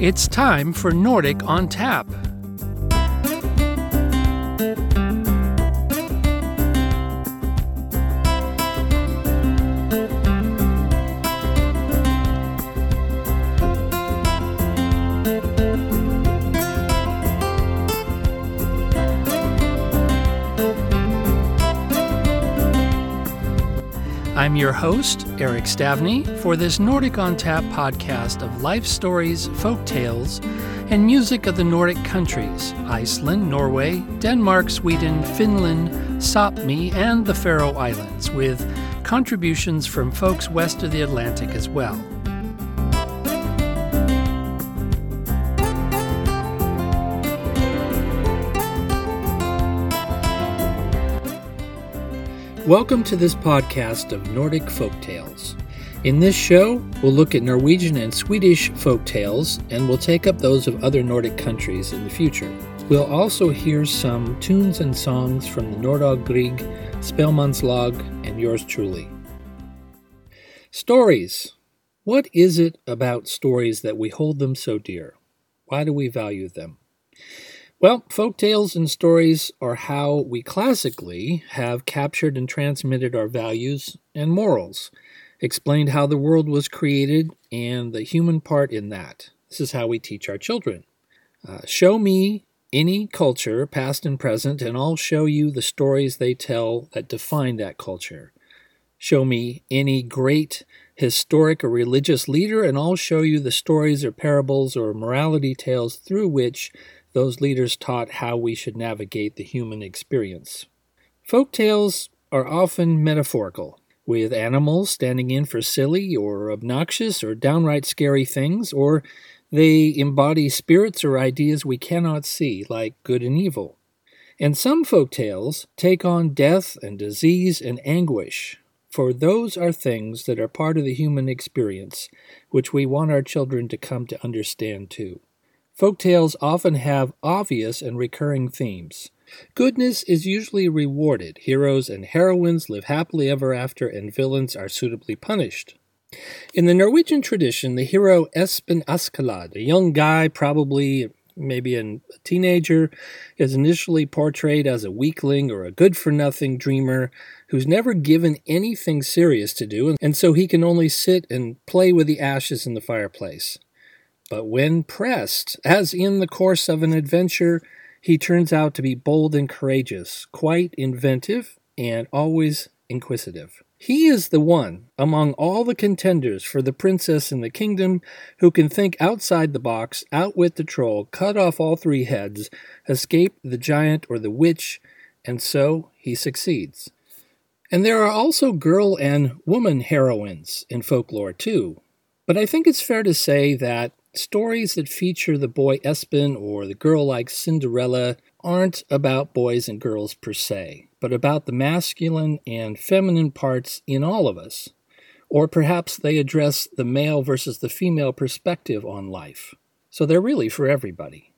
It's time for Nordic on Tap. I'm your host, Eric Stavney, for this Nordic on Tap podcast of life stories, folk tales, and music of the Nordic countries Iceland, Norway, Denmark, Sweden, Finland, Sapmi, and the Faroe Islands, with contributions from folks west of the Atlantic as well. Welcome to this podcast of Nordic folk tales. In this show, we'll look at Norwegian and Swedish folk tales, and we'll take up those of other Nordic countries in the future. We'll also hear some tunes and songs from the Nordahl Grieg, Spelmanslag, and yours truly. Stories. What is it about stories that we hold them so dear? Why do we value them? Well, folk tales and stories are how we classically have captured and transmitted our values and morals, explained how the world was created and the human part in that. This is how we teach our children. Uh, show me any culture, past and present, and I'll show you the stories they tell that define that culture. Show me any great historic or religious leader, and I'll show you the stories or parables or morality tales through which those leaders taught how we should navigate the human experience. Folk tales are often metaphorical, with animals standing in for silly or obnoxious or downright scary things, or they embody spirits or ideas we cannot see, like good and evil. And some folk tales take on death and disease and anguish, for those are things that are part of the human experience, which we want our children to come to understand too. Folk tales often have obvious and recurring themes. Goodness is usually rewarded. Heroes and heroines live happily ever after, and villains are suitably punished. In the Norwegian tradition, the hero Espen Askeladd, a young guy, probably maybe a teenager, is initially portrayed as a weakling or a good for nothing dreamer who's never given anything serious to do, and so he can only sit and play with the ashes in the fireplace. But when pressed, as in the course of an adventure, he turns out to be bold and courageous, quite inventive, and always inquisitive. He is the one among all the contenders for the princess in the kingdom who can think outside the box, outwit the troll, cut off all three heads, escape the giant or the witch, and so he succeeds. And there are also girl and woman heroines in folklore too. But I think it's fair to say that Stories that feature the boy Espen or the girl like Cinderella aren't about boys and girls per se, but about the masculine and feminine parts in all of us. Or perhaps they address the male versus the female perspective on life. So they're really for everybody.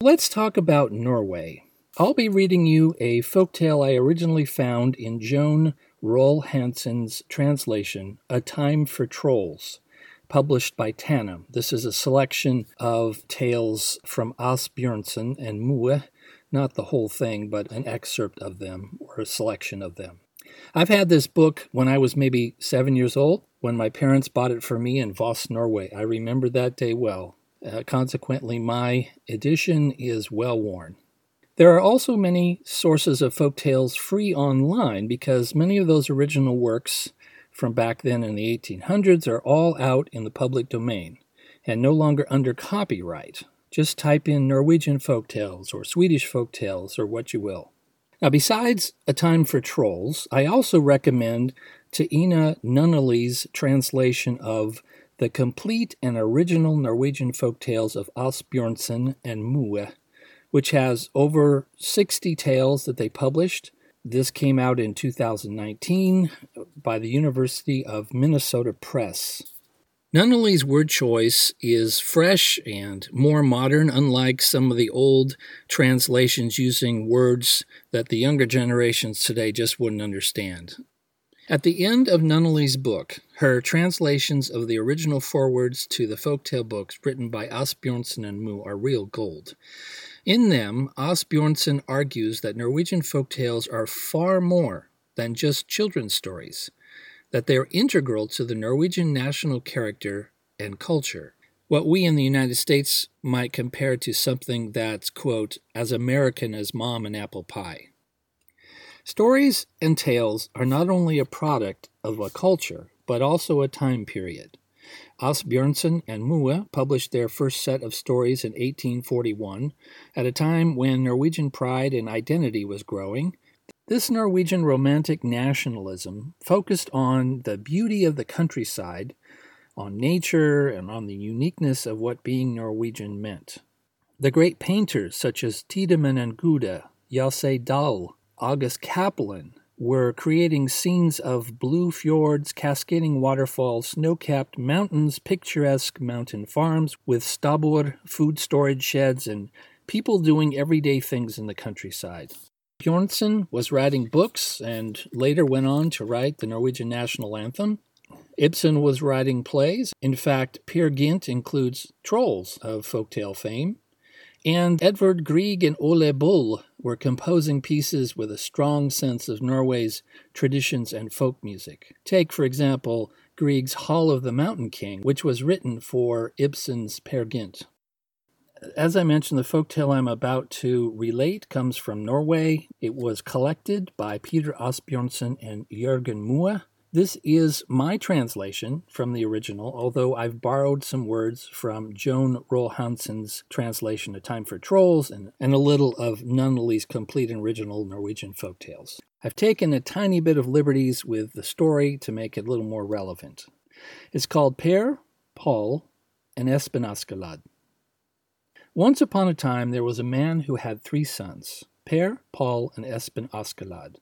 Let's talk about Norway. I'll be reading you a folk tale I originally found in Joan Roll Hansen's translation, A Time for Trolls published by Tanum. This is a selection of tales from Asbjörnsen and Moe, not the whole thing, but an excerpt of them or a selection of them. I've had this book when I was maybe seven years old, when my parents bought it for me in Voss, Norway. I remember that day well. Uh, consequently, my edition is well worn. There are also many sources of folk tales free online because many of those original works from back then in the 1800s are all out in the public domain and no longer under copyright. Just type in Norwegian folk tales or Swedish folk tales or what you will. Now, besides A Time for Trolls, I also recommend Tiina Nunnally's translation of the complete and original Norwegian folk tales of Asbjörnsen and Moe, which has over 60 tales that they published this came out in 2019 by the University of Minnesota Press. Nunnally's word choice is fresh and more modern, unlike some of the old translations using words that the younger generations today just wouldn't understand. At the end of Nunnally's book, her translations of the original forewords to the folktale books written by Asbjornsen and Moe are real gold. In them, Asbjornsen argues that Norwegian folktales are far more than just children's stories, that they are integral to the Norwegian national character and culture. What we in the United States might compare to something that's, quote, as American as mom and apple pie. Stories and tales are not only a product of a culture, but also a time period. Asbjornsen and Moe published their first set of stories in 1841, at a time when Norwegian pride and identity was growing. This Norwegian romantic nationalism focused on the beauty of the countryside, on nature, and on the uniqueness of what being Norwegian meant. The great painters such as Tidemand and Gude, Hjalmar Dahl, August Cappelen were creating scenes of blue fjords, cascading waterfalls, snow capped mountains, picturesque mountain farms with stabbur, food storage sheds, and people doing everyday things in the countryside. Bjornson was writing books and later went on to write the Norwegian national anthem. Ibsen was writing plays. In fact, Peer Gynt includes trolls of folktale fame. And Edvard Grieg and Ole Bull were composing pieces with a strong sense of Norway's traditions and folk music. Take, for example, Grieg's Hall of the Mountain King, which was written for Ibsen's Peer Gynt. As I mentioned, the folktale I'm about to relate comes from Norway. It was collected by Peter Asbjornsen and Jørgen Moe this is my translation from the original, although I've borrowed some words from Joan Roll Hansen's translation of Time for Trolls and, and a little of Nunnally's complete and original Norwegian folk tales. I've taken a tiny bit of liberties with the story to make it a little more relevant. It's called Per, Paul, and Espen Askeladd. Once upon a time, there was a man who had three sons Per, Paul, and Espen Askeladd.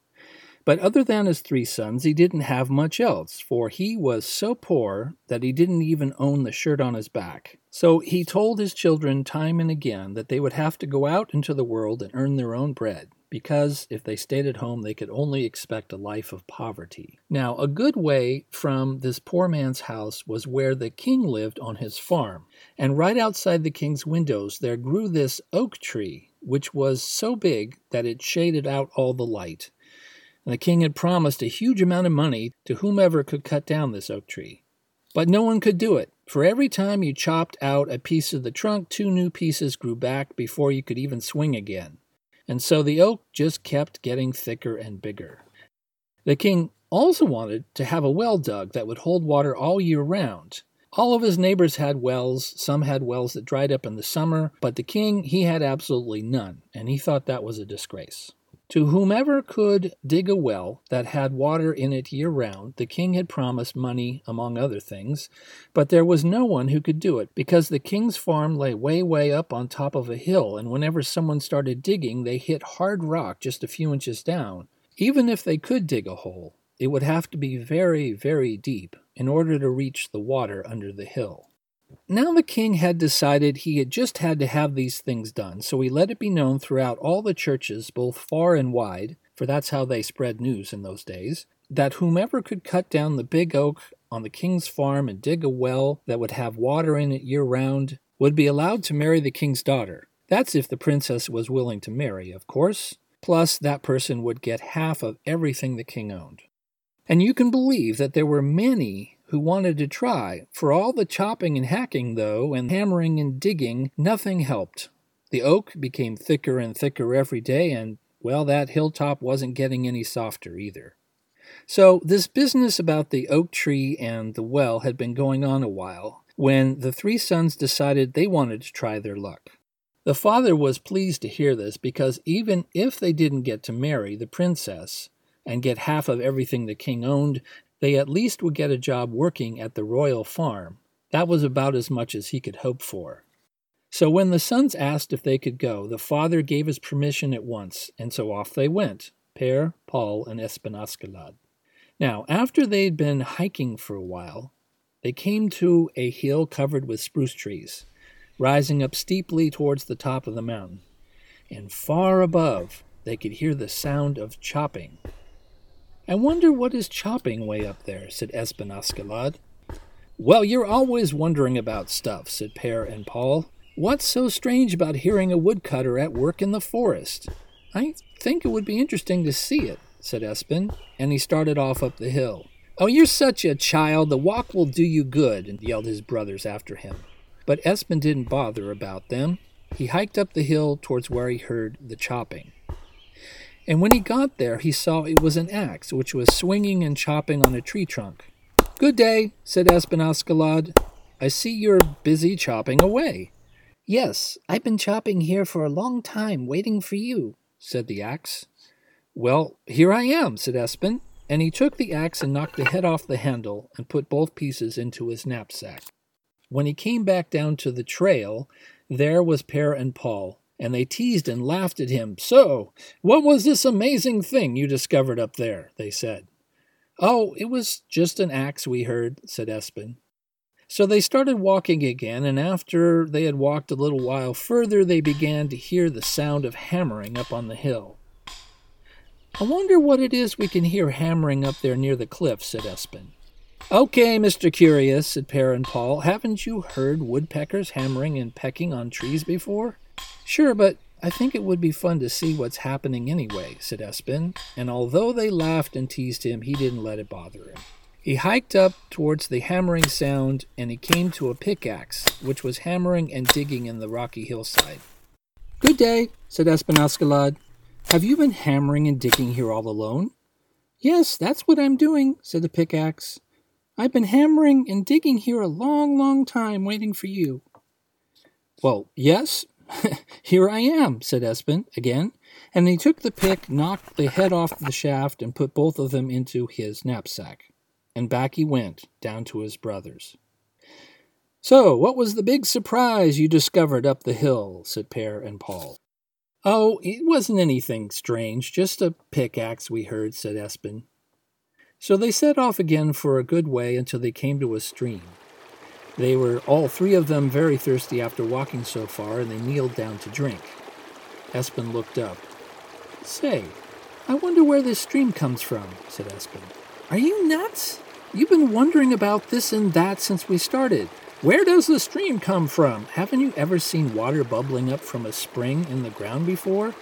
But other than his three sons, he didn't have much else, for he was so poor that he didn't even own the shirt on his back. So he told his children time and again that they would have to go out into the world and earn their own bread, because if they stayed at home, they could only expect a life of poverty. Now, a good way from this poor man's house was where the king lived on his farm, and right outside the king's windows there grew this oak tree, which was so big that it shaded out all the light and the king had promised a huge amount of money to whomever could cut down this oak tree. But no one could do it, for every time you chopped out a piece of the trunk, two new pieces grew back before you could even swing again. And so the oak just kept getting thicker and bigger. The king also wanted to have a well dug that would hold water all year round. All of his neighbors had wells, some had wells that dried up in the summer, but the king, he had absolutely none, and he thought that was a disgrace. To whomever could dig a well that had water in it year round, the king had promised money, among other things, but there was no one who could do it because the king's farm lay way, way up on top of a hill, and whenever someone started digging, they hit hard rock just a few inches down. Even if they could dig a hole, it would have to be very, very deep in order to reach the water under the hill. Now the king had decided he had just had to have these things done, so he let it be known throughout all the churches, both far and wide, for that's how they spread news in those days, that whomever could cut down the big oak on the king's farm and dig a well that would have water in it year round would be allowed to marry the king's daughter. That's if the princess was willing to marry, of course. Plus, that person would get half of everything the king owned. And you can believe that there were many who wanted to try. For all the chopping and hacking, though, and hammering and digging, nothing helped. The oak became thicker and thicker every day, and, well, that hilltop wasn't getting any softer either. So, this business about the oak tree and the well had been going on a while when the three sons decided they wanted to try their luck. The father was pleased to hear this because even if they didn't get to marry the princess and get half of everything the king owned, they at least would get a job working at the royal farm. That was about as much as he could hope for. So when the sons asked if they could go, the father gave his permission at once, and so off they went Per, Paul, and Espen Now, after they'd been hiking for a while, they came to a hill covered with spruce trees, rising up steeply towards the top of the mountain. And far above, they could hear the sound of chopping I wonder what is chopping way up there, said Espen Askeladd. Well, you're always wondering about stuff, said Per and Paul. What's so strange about hearing a woodcutter at work in the forest? I think it would be interesting to see it, said Espen, and he started off up the hill. Oh, you're such a child, the walk will do you good, yelled his brothers after him. But Espen didn't bother about them. He hiked up the hill towards where he heard the chopping. And when he got there, he saw it was an axe, which was swinging and chopping on a tree trunk. Good day, said Espen Askeladd. I see you're busy chopping away. Yes, I've been chopping here for a long time, waiting for you, said the axe. Well, here I am, said Espen, and he took the axe and knocked the head off the handle and put both pieces into his knapsack. When he came back down to the trail, there was Per and Paul, and they teased and laughed at him. So, what was this amazing thing you discovered up there? they said. Oh, it was just an axe we heard, said Espen. So they started walking again, and after they had walked a little while further, they began to hear the sound of hammering up on the hill. I wonder what it is we can hear hammering up there near the cliff, said Espen. Okay, Mr. Curious, said Per and Paul. Haven't you heard woodpeckers hammering and pecking on trees before? Sure, but I think it would be fun to see what's happening anyway, said Espen, and although they laughed and teased him, he didn't let it bother him. He hiked up towards the hammering sound and he came to a pickaxe, which was hammering and digging in the rocky hillside. Good day, said Espen Askeladd. Have you been hammering and digging here all alone? Yes, that's what I'm doing, said the pickaxe. I've been hammering and digging here a long, long time, waiting for you. Well, yes, here I am, said Espen again, and he took the pick, knocked the head off the shaft, and put both of them into his knapsack and back he went, down to his brothers. So, what was the big surprise you discovered up the hill? said Per and Paul. Oh, it wasn't anything strange, just a pickaxe we heard, said Espen. So they set off again for a good way until they came to a stream. They were all three of them very thirsty after walking so far, and they kneeled down to drink. Espen looked up. Say, I wonder where this stream comes from, said Espen. Are you nuts? You've been wondering about this and that since we started. Where does the stream come from? Haven't you ever seen water bubbling up from a spring in the ground before?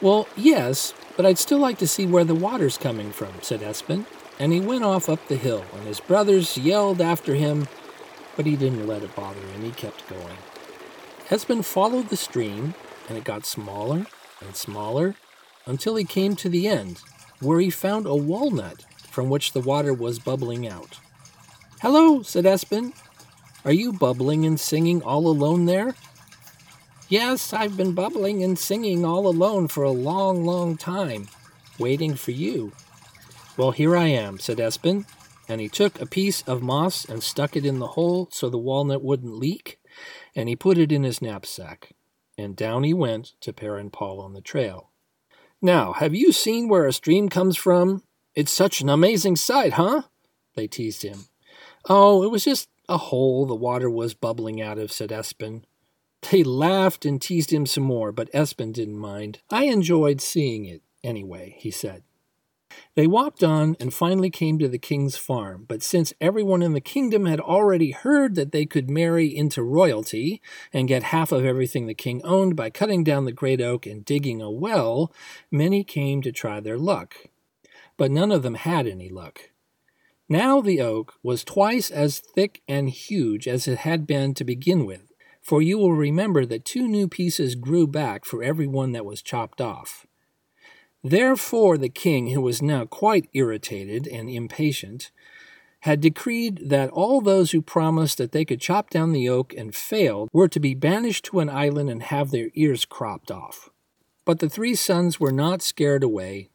Well, yes, but I'd still like to see where the water's coming from, said Espen, and he went off up the hill, and his brothers yelled after him, but he didn't let it bother him. He kept going. Espen followed the stream, and it got smaller and smaller until he came to the end, where he found a walnut from which the water was bubbling out. Hello, said Espen. Are you bubbling and singing all alone there? Yes, I've been bubbling and singing all alone for a long, long time, waiting for you. Well, here I am, said Espen, and he took a piece of moss and stuck it in the hole so the walnut wouldn't leak, and he put it in his knapsack. And down he went to Perrin Paul on the trail. Now, have you seen where a stream comes from? It's such an amazing sight, huh? They teased him. Oh, it was just a hole the water was bubbling out of, said Espen. They laughed and teased him some more, but Espen didn't mind. I enjoyed seeing it, anyway, he said. They walked on and finally came to the king's farm, but since everyone in the kingdom had already heard that they could marry into royalty and get half of everything the king owned by cutting down the great oak and digging a well, many came to try their luck but none of them had any luck. Now the oak was twice as thick and huge as it had been to begin with, for you will remember that two new pieces grew back for every one that was chopped off. Therefore the king, who was now quite irritated and impatient, had decreed that all those who promised that they could chop down the oak and failed were to be banished to an island and have their ears cropped off. But the three sons were not scared away,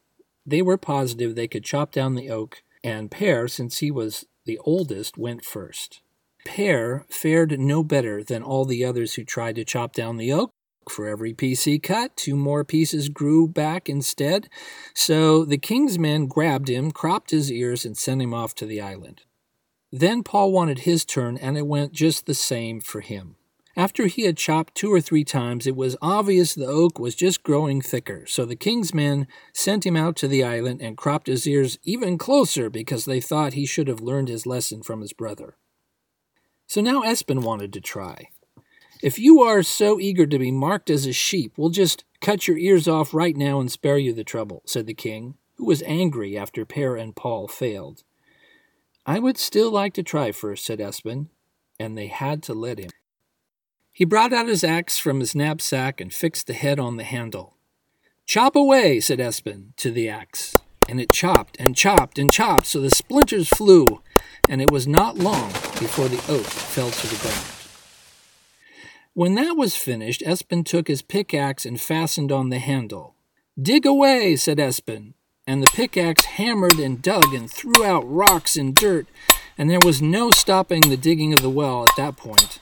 they were positive they could chop down the oak, and Per, since he was the oldest, went first. Per fared no better than all the others who tried to chop down the oak. For every piece he cut, two more pieces grew back instead. So the king's men grabbed him, cropped his ears, and sent him off to the island. Then Paul wanted his turn, and it went just the same for him. After he had chopped two or three times, it was obvious the oak was just growing thicker, so the king's men sent him out to the island and cropped his ears even closer because they thought he should have learned his lesson from his brother. So now Espen wanted to try. If you are so eager to be marked as a sheep, we'll just cut your ears off right now and spare you the trouble, said the king, who was angry after Per and Paul failed. I would still like to try first, said Espen, and they had to let him. He brought out his axe from his knapsack and fixed the head on the handle. Chop away, said Espen to the axe, and it chopped and chopped and chopped so the splinters flew, and it was not long before the oak fell to the ground. When that was finished, Espen took his pickaxe and fastened on the handle. Dig away, said Espen, and the pickaxe hammered and dug and threw out rocks and dirt, and there was no stopping the digging of the well at that point.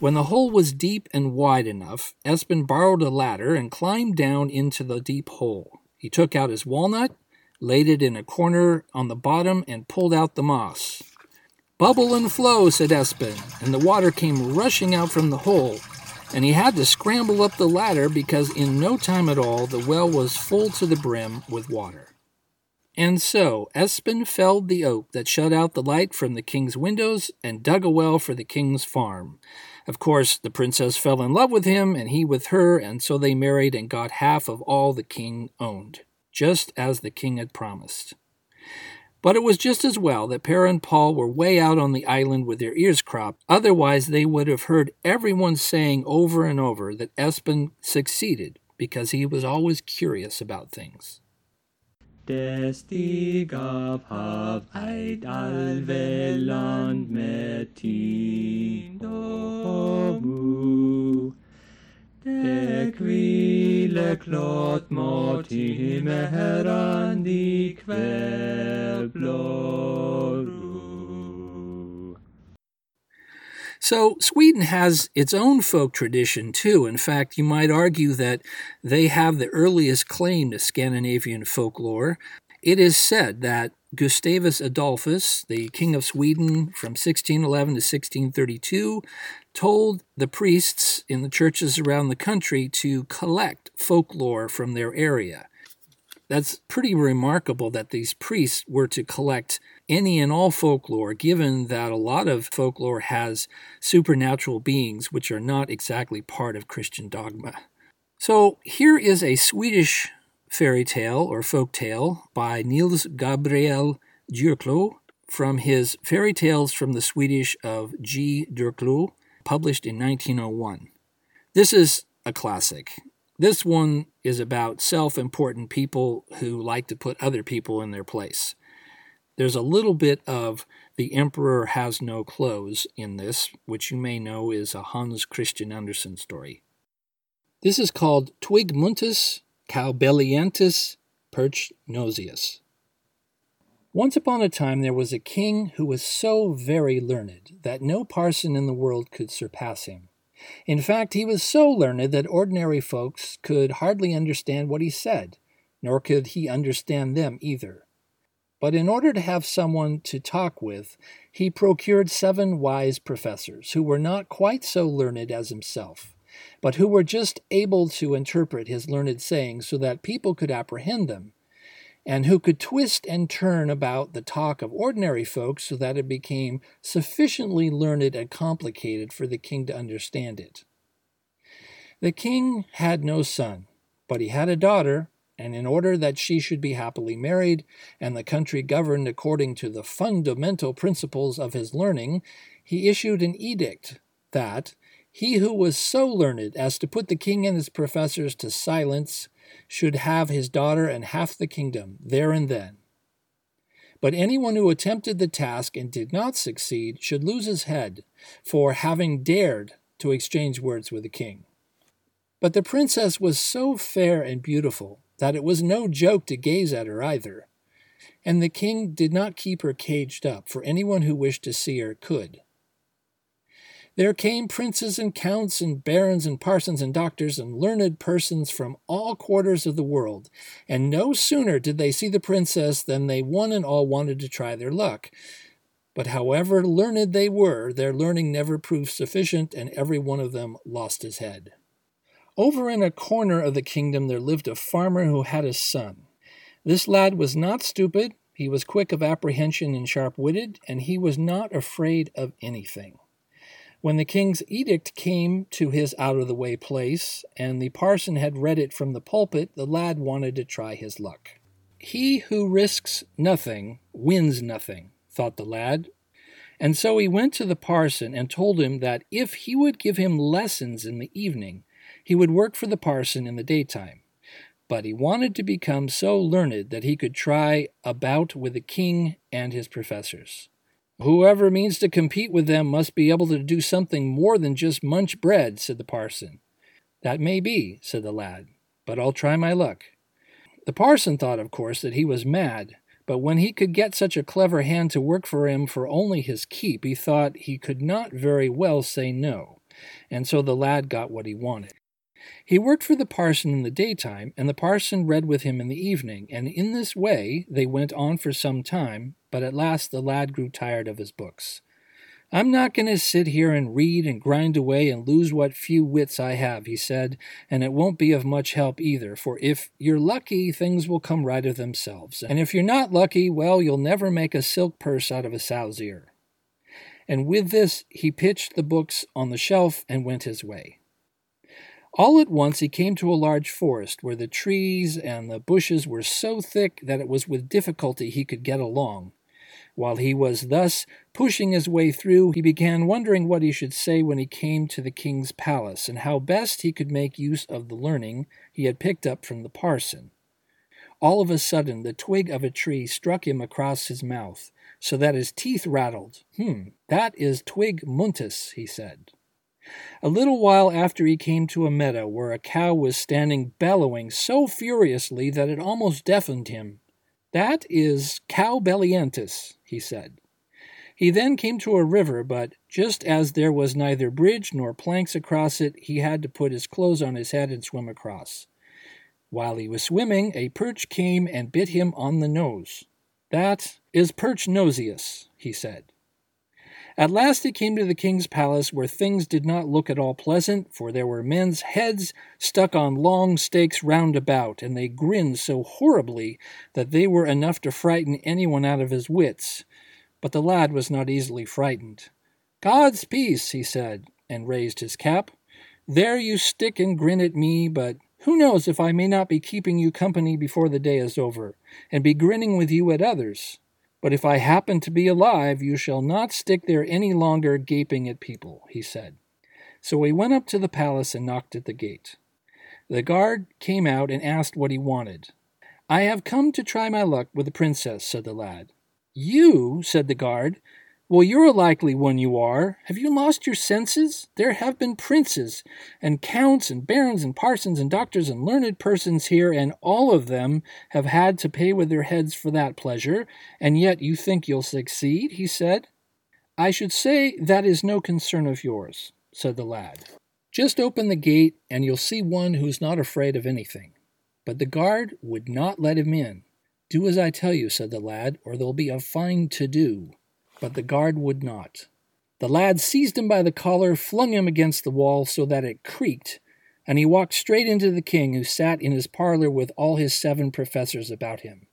When the hole was deep and wide enough, Espen borrowed a ladder and climbed down into the deep hole. He took out his walnut, laid it in a corner on the bottom, and pulled out the moss. Bubble and flow, said Espen, and the water came rushing out from the hole, and he had to scramble up the ladder because in no time at all the well was full to the brim with water. And so Espen felled the oak that shut out the light from the king's windows and dug a well for the king's farm. Of course, the princess fell in love with him and he with her, and so they married and got half of all the king owned, just as the king had promised. But it was just as well that Per and Paul were way out on the island with their ears cropped, otherwise, they would have heard everyone saying over and over that Espen succeeded because he was always curious about things. Det stig tind og mo. So, Sweden has its own folk tradition too. In fact, you might argue that they have the earliest claim to Scandinavian folklore. It is said that Gustavus Adolphus, the king of Sweden from 1611 to 1632, told the priests in the churches around the country to collect folklore from their area. That's pretty remarkable that these priests were to collect any and all folklore, given that a lot of folklore has supernatural beings which are not exactly part of Christian dogma. So here is a Swedish fairy tale or folk tale by Nils Gabriel Djurklou from his Fairy Tales from the Swedish of G. Djurklou, published in 1901. This is a classic. This one is about self important people who like to put other people in their place. There's a little bit of The Emperor Has No Clothes in this, which you may know is a Hans Christian Andersen story. This is called Twig Muntus Caubellientis Perchnosius. Once upon a time there was a king who was so very learned that no parson in the world could surpass him. In fact, he was so learned that ordinary folks could hardly understand what he said, nor could he understand them either. But in order to have someone to talk with, he procured seven wise professors who were not quite so learned as himself, but who were just able to interpret his learned sayings so that people could apprehend them, and who could twist and turn about the talk of ordinary folks so that it became sufficiently learned and complicated for the king to understand it. The king had no son, but he had a daughter and in order that she should be happily married and the country governed according to the fundamental principles of his learning, he issued an edict that he who was so learned as to put the king and his professors to silence should have his daughter and half the kingdom there and then. But anyone who attempted the task and did not succeed should lose his head for having dared to exchange words with the king. But the princess was so fair and beautiful that it was no joke to gaze at her either, and the king did not keep her caged up, for anyone who wished to see her could. There came princes and counts and barons and parsons and doctors and learned persons from all quarters of the world, and no sooner did they see the princess than they one and all wanted to try their luck. But however learned they were, their learning never proved sufficient, and every one of them lost his head. Over in a corner of the kingdom there lived a farmer who had a son. This lad was not stupid, he was quick of apprehension and sharp witted, and he was not afraid of anything. When the king's edict came to his out of the way place, and the parson had read it from the pulpit, the lad wanted to try his luck. He who risks nothing wins nothing, thought the lad. And so he went to the parson and told him that if he would give him lessons in the evening, he would work for the parson in the daytime. But he wanted to become so learned that he could try a bout with the king and his professors. Whoever means to compete with them must be able to do something more than just munch bread, said the parson. That may be, said the lad, but I'll try my luck. The parson thought, of course, that he was mad, but when he could get such a clever hand to work for him for only his keep, he thought he could not very well say no, and so the lad got what he wanted. He worked for the parson in the daytime, and the parson read with him in the evening, and in this way they went on for some time, but at last the lad grew tired of his books. I'm not going to sit here and read and grind away and lose what few wits I have, he said, and it won't be of much help either, for if you're lucky, things will come right of themselves, and if you're not lucky, well, you'll never make a silk purse out of a sow's ear. And with this, he pitched the books on the shelf and went his way. All at once he came to a large forest where the trees and the bushes were so thick that it was with difficulty he could get along. While he was thus pushing his way through, he began wondering what he should say when he came to the king's palace, and how best he could make use of the learning he had picked up from the parson. All of a sudden, the twig of a tree struck him across his mouth, so that his teeth rattled. Hmm, that is twig muntus, he said. A little while after he came to a meadow where a cow was standing bellowing so furiously that it almost deafened him. That is cow bellientus, he said. He then came to a river, but just as there was neither bridge nor planks across it, he had to put his clothes on his head and swim across. While he was swimming, a perch came and bit him on the nose. That is perch nosius, he said. At last he came to the king's palace, where things did not look at all pleasant, for there were men's heads stuck on long stakes round about, and they grinned so horribly that they were enough to frighten anyone out of his wits. But the lad was not easily frightened. God's peace, he said, and raised his cap. There you stick and grin at me, but who knows if I may not be keeping you company before the day is over, and be grinning with you at others. But if I happen to be alive, you shall not stick there any longer gaping at people, he said. So he went up to the palace and knocked at the gate. The guard came out and asked what he wanted. I have come to try my luck with the princess, said the lad. You, said the guard, well, you're a likely one, you are. Have you lost your senses? There have been princes, and counts, and barons, and parsons, and doctors, and learned persons here, and all of them have had to pay with their heads for that pleasure, and yet you think you'll succeed? he said. I should say that is no concern of yours, said the lad. Just open the gate, and you'll see one who's not afraid of anything. But the guard would not let him in. Do as I tell you, said the lad, or there'll be a fine to do but the guard would not. The lad seized him by the collar, flung him against the wall so that it creaked, and he walked straight into the king, who sat in his parlor with all his seven professors about him.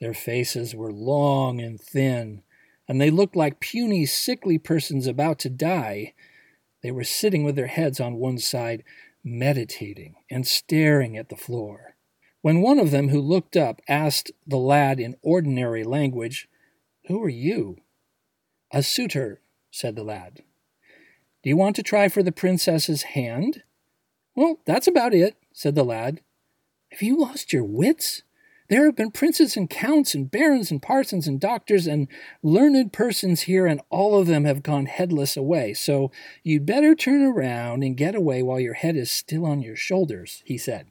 Their faces were long and thin, and they looked like puny, sickly persons about to die. They were sitting with their heads on one side, meditating and staring at the floor. When one of them, who looked up, asked the lad in ordinary language, Who are you? A suitor, said the lad. Do you want to try for the princess's hand? Well, that's about it, said the lad. Have you lost your wits? There have been princes and counts and barons and parsons and doctors and learned persons here, and all of them have gone headless away. So you'd better turn around and get away while your head is still on your shoulders, he said.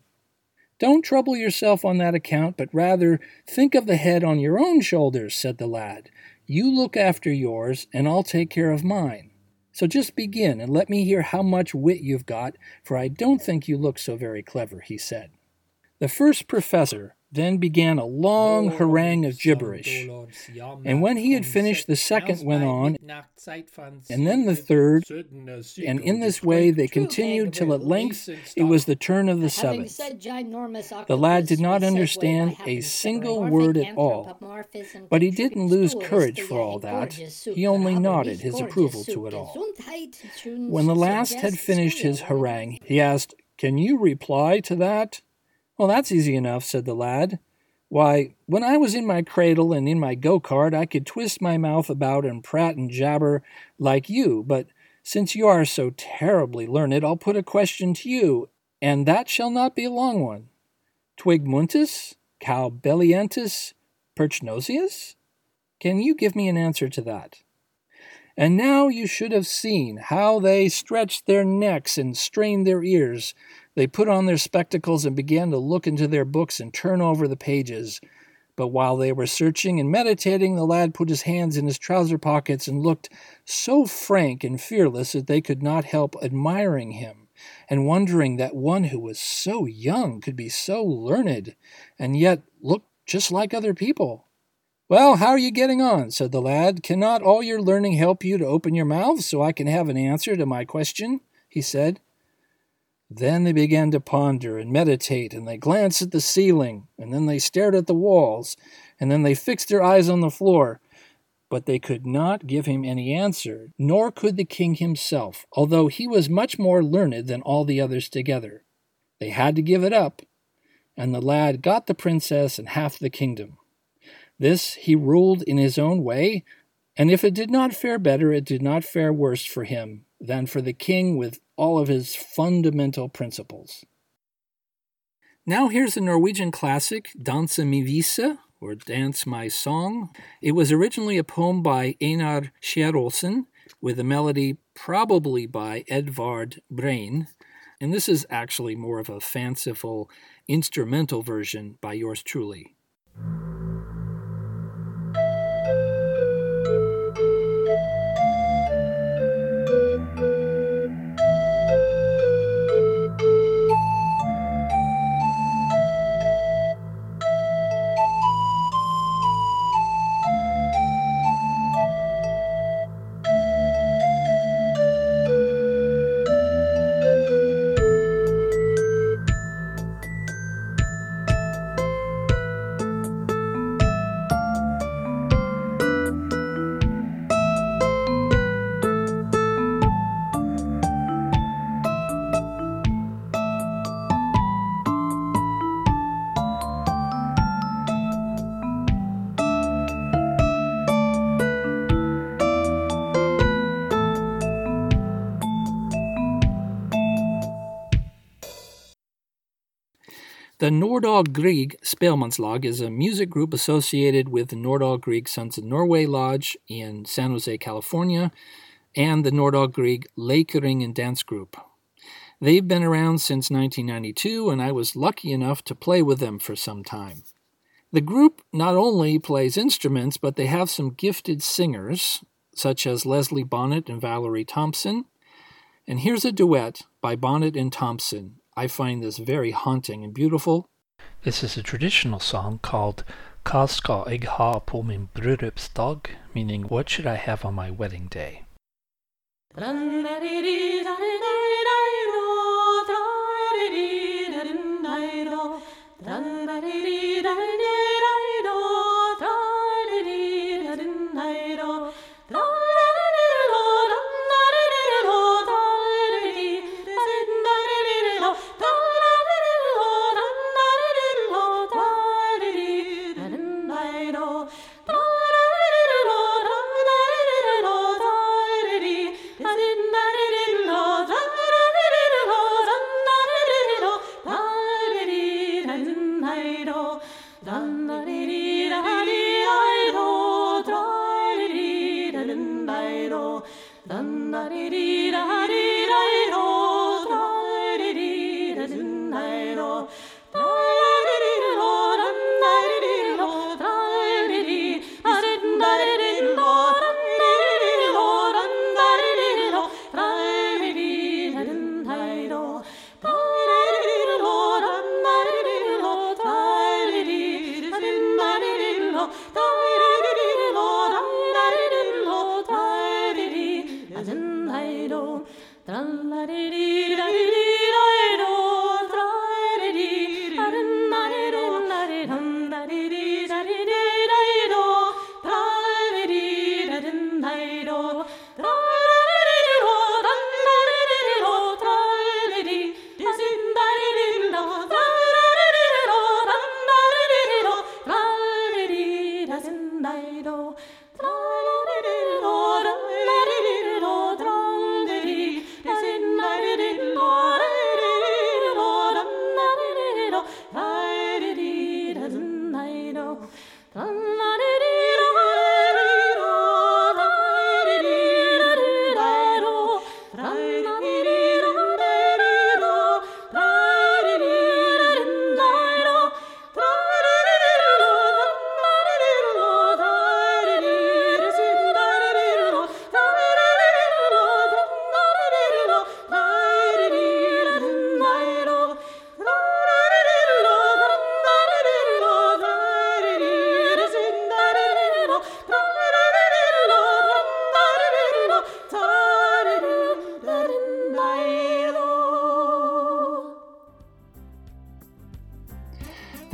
Don't trouble yourself on that account, but rather think of the head on your own shoulders, said the lad. You look after yours, and I'll take care of mine. So just begin and let me hear how much wit you've got, for I don't think you look so very clever, he said. The first professor, then began a long harangue of gibberish. And when he had finished, the second went on, and then the third, and in this way they continued till at length it was the turn of the seventh. The lad did not understand a single word at all, but he didn't lose courage for all that. He only nodded his approval to it all. When the last had finished his harangue, he asked, Can you reply to that? Well, that's easy enough, said the lad. Why, when I was in my cradle and in my go cart, I could twist my mouth about and prat and jabber like you, but since you are so terribly learned, I'll put a question to you, and that shall not be a long one. Twig muntus, cal perchnosius? Can you give me an answer to that? And now you should have seen how they stretched their necks and strained their ears they put on their spectacles and began to look into their books and turn over the pages. But while they were searching and meditating, the lad put his hands in his trouser pockets and looked so frank and fearless that they could not help admiring him and wondering that one who was so young could be so learned and yet look just like other people. Well, how are you getting on? said the lad. Cannot all your learning help you to open your mouth so I can have an answer to my question? he said. Then they began to ponder and meditate, and they glanced at the ceiling, and then they stared at the walls, and then they fixed their eyes on the floor. But they could not give him any answer, nor could the king himself, although he was much more learned than all the others together. They had to give it up, and the lad got the princess and half the kingdom. This he ruled in his own way, and if it did not fare better, it did not fare worse for him than for the king with all of his fundamental principles. Now here's a Norwegian classic, Danse mi vise, or Dance My Song. It was originally a poem by Einar Skjæraasen, with a melody probably by Edvard Bræin, and this is actually more of a fanciful instrumental version by yours truly. The Nordahl Grieg Spelmanslag is a music group associated with the Nordahl Grieg Sons of Norway Lodge in San Jose, California, and the Nordahl Grieg Leikarring and Dance Group. They've been around since 1992, and I was lucky enough to play with them for some time. The group not only plays instruments, but they have some gifted singers, such as Leslie Bonnet and Valerie Thompson. And here's a duet by Bonnet and Thompson I find this very haunting and beautiful. This is a traditional song called "Kas ska jag ha på min bröllopsdag? Meaning, what should I have on my wedding day?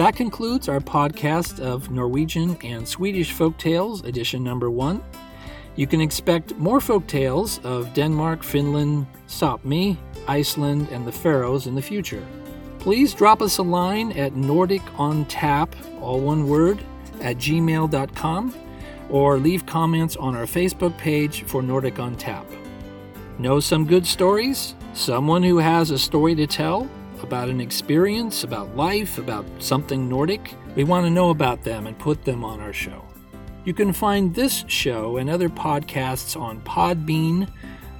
That concludes our podcast of Norwegian and Swedish folk tales, edition number one. You can expect more folk tales of Denmark, Finland, Sapmi, Iceland, and the Faroes in the future. Please drop us a line at Nordic on Tap, all one word, at gmail.com, or leave comments on our Facebook page for Nordic on Tap. Know some good stories? Someone who has a story to tell? About an experience, about life, about something Nordic? We want to know about them and put them on our show. You can find this show and other podcasts on Podbean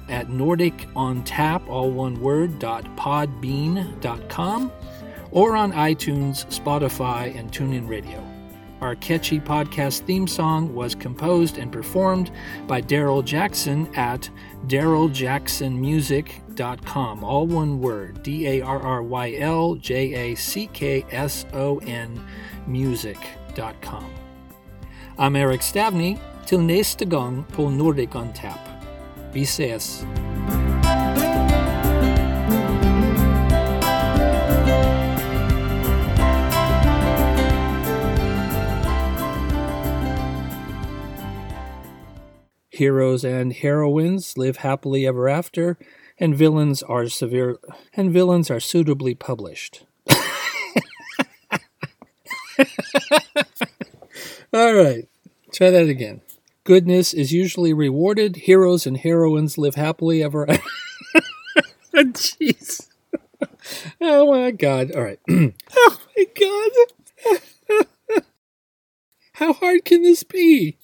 at Nordic on Tap, all one word, dot podbean.com, or on iTunes, Spotify, and TuneIn Radio. Our catchy podcast theme song was composed and performed by Darryl Jackson at darryljacksonmusic.com. All one word D A R R Y L J A C K S O N music.com. I'm Eric Stavney. Till nästa gång på Nordic on Tap. Vi ses! Heroes and heroines live happily ever after, and villains are severe and villains are suitably published. All right, try that again. Goodness is usually rewarded. Heroes and heroines live happily ever after. Oh, jeez. Oh my god. All right. oh my god. How hard can this be?